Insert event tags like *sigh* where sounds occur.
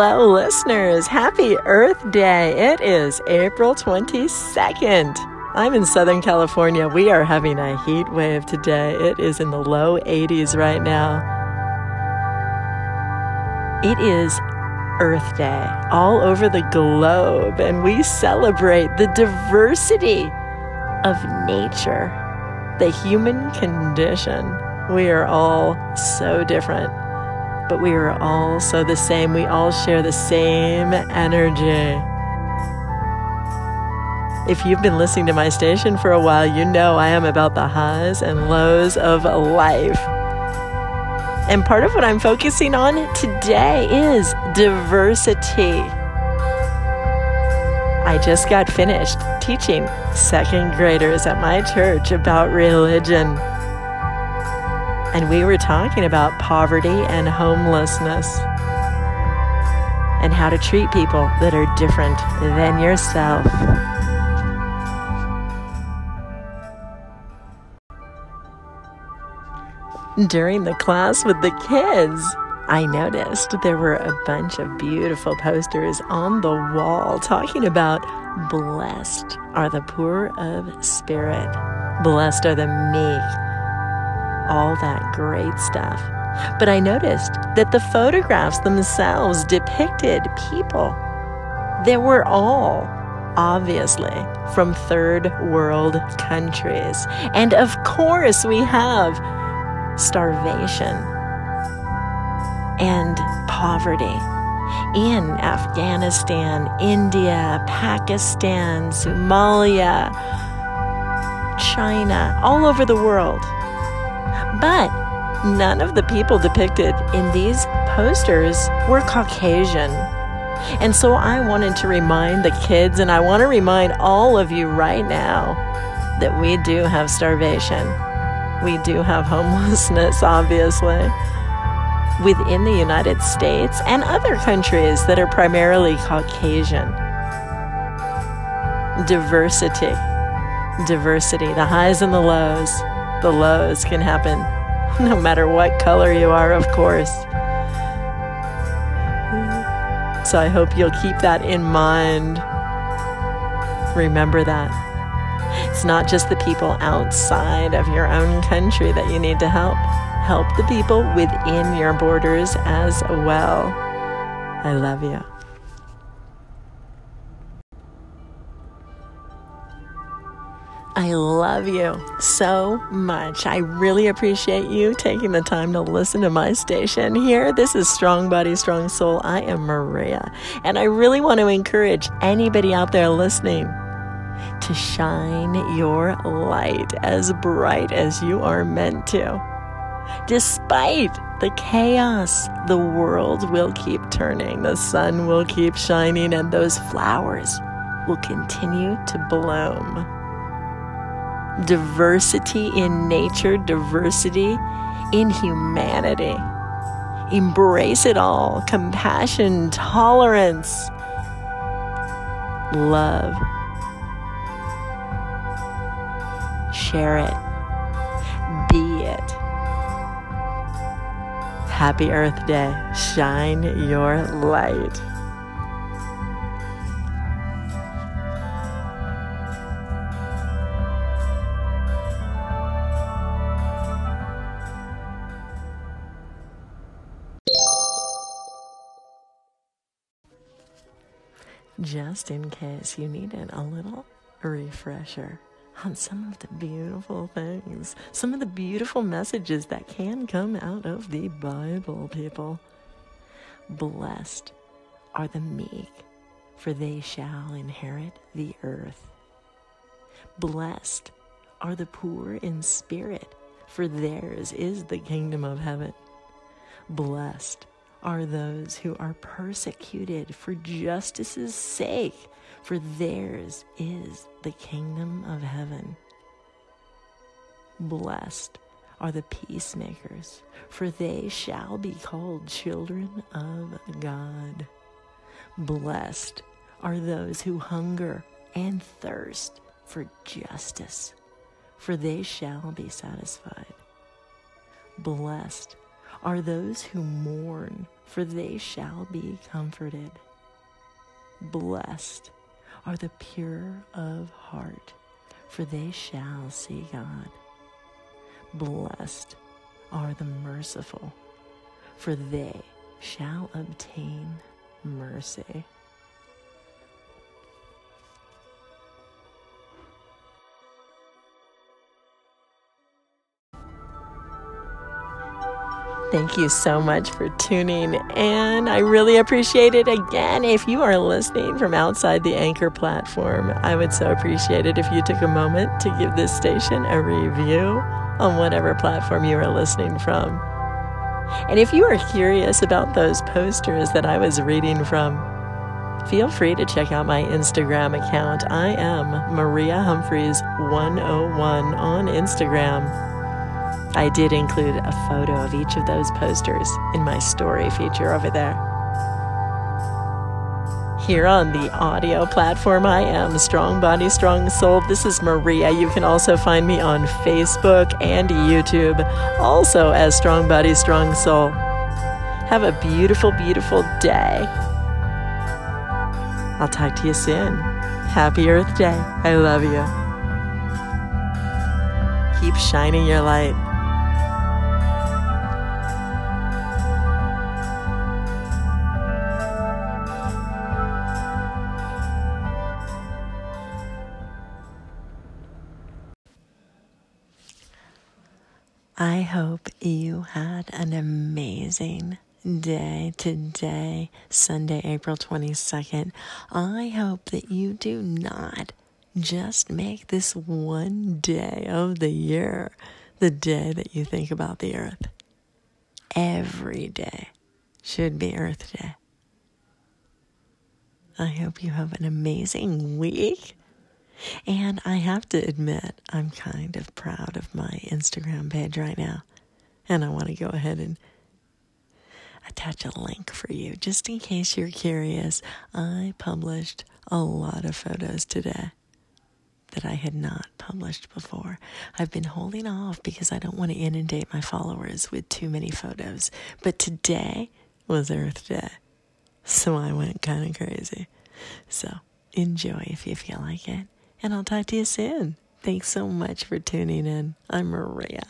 Hello, listeners. Happy Earth Day. It is April 22nd. I'm in Southern California. We are having a heat wave today. It is in the low 80s right now. It is Earth Day all over the globe, and we celebrate the diversity of nature, the human condition. We are all so different but we are all so the same. We all share the same energy. If you've been listening to my station for a while, you know I am about the highs and lows of life. And part of what I'm focusing on today is diversity. I just got finished teaching second graders at my church about religion and we were talking about poverty and homelessness and how to treat people that are different than yourself. During the class with the kids, I noticed there were a bunch of beautiful posters on the wall talking about blessed are the poor of spirit, blessed are the meek all that great stuff. But I noticed that the photographs themselves depicted people. They were all, obviously, from third world countries. And of course, we have starvation and poverty in Afghanistan, India, Pakistan, Somalia, China, all over the world. But none of the people depicted in these posters were Caucasian. And so I wanted to remind the kids, and I want to remind all of you right now that we do have starvation. We do have homelessness, *laughs* obviously, within the United States and other countries that are primarily Caucasian. Diversity. Diversity, the highs and the lows the lows can happen *laughs* no matter what color you are, of course. So I hope you'll keep that in mind. Remember that. It's not just the people outside of your own country that you need to help. Help the people within your borders as well. I love you. I love you so much. I really appreciate you taking the time to listen to my station here. This is Strong Body, Strong Soul. I am Maria, and I really want to encourage anybody out there listening to shine your light as bright as you are meant to. Despite the chaos, the world will keep turning, the sun will keep shining, and those flowers will continue to bloom diversity in nature, diversity in humanity. Embrace it all compassion, tolerance, love. Share it. Be it. Happy Earth Day. Shine your light. Just in case you needed a little refresher on some of the beautiful things, some of the beautiful messages that can come out of the Bible, people. Blessed are the meek, for they shall inherit the earth. Blessed are the poor in spirit, for theirs is the kingdom of heaven. Blessed are those who are persecuted for justice's sake, for theirs is the kingdom of heaven. Blessed are the peacemakers, for they shall be called children of God. Blessed are those who hunger and thirst for justice, for they shall be satisfied. Blessed are those who mourn, for they shall be comforted. Blessed are the pure of heart, for they shall see God. Blessed are the merciful, for they shall obtain mercy. Thank you so much for tuning in. And I really appreciate it. Again, if you are listening from outside the Anchor platform, I would so appreciate it if you took a moment to give this station a review on whatever platform you are listening from. And if you are curious about those posters that I was reading from, feel free to check out my Instagram account. I am Maria Humphreys 101 on Instagram. I did include a photo of each of those posters in my story feature over there. Here on the audio platform, I am Strong Body, Strong Soul. This is Maria. You can also find me on Facebook and YouTube, also as Strong Body, Strong Soul. Have a beautiful, beautiful day. I'll talk to you soon. Happy Earth Day. I love you. Keep shining your light. I hope you had an amazing day today, Sunday, April 22nd. I hope that you do not just make this one day of the year the day that you think about the earth. Every day should be Earth Day. I hope you have an amazing week. And I have to admit, I'm kind of proud of my Instagram page right now. And I want to go ahead and attach a link for you just in case you're curious. I published a lot of photos today that I had not published before. I've been holding off because I don't want to inundate my followers with too many photos. But today was Earth Day. So I went kind of crazy. So enjoy if you feel like it and I'll talk to you soon. Thanks so much for tuning in. I'm Maria.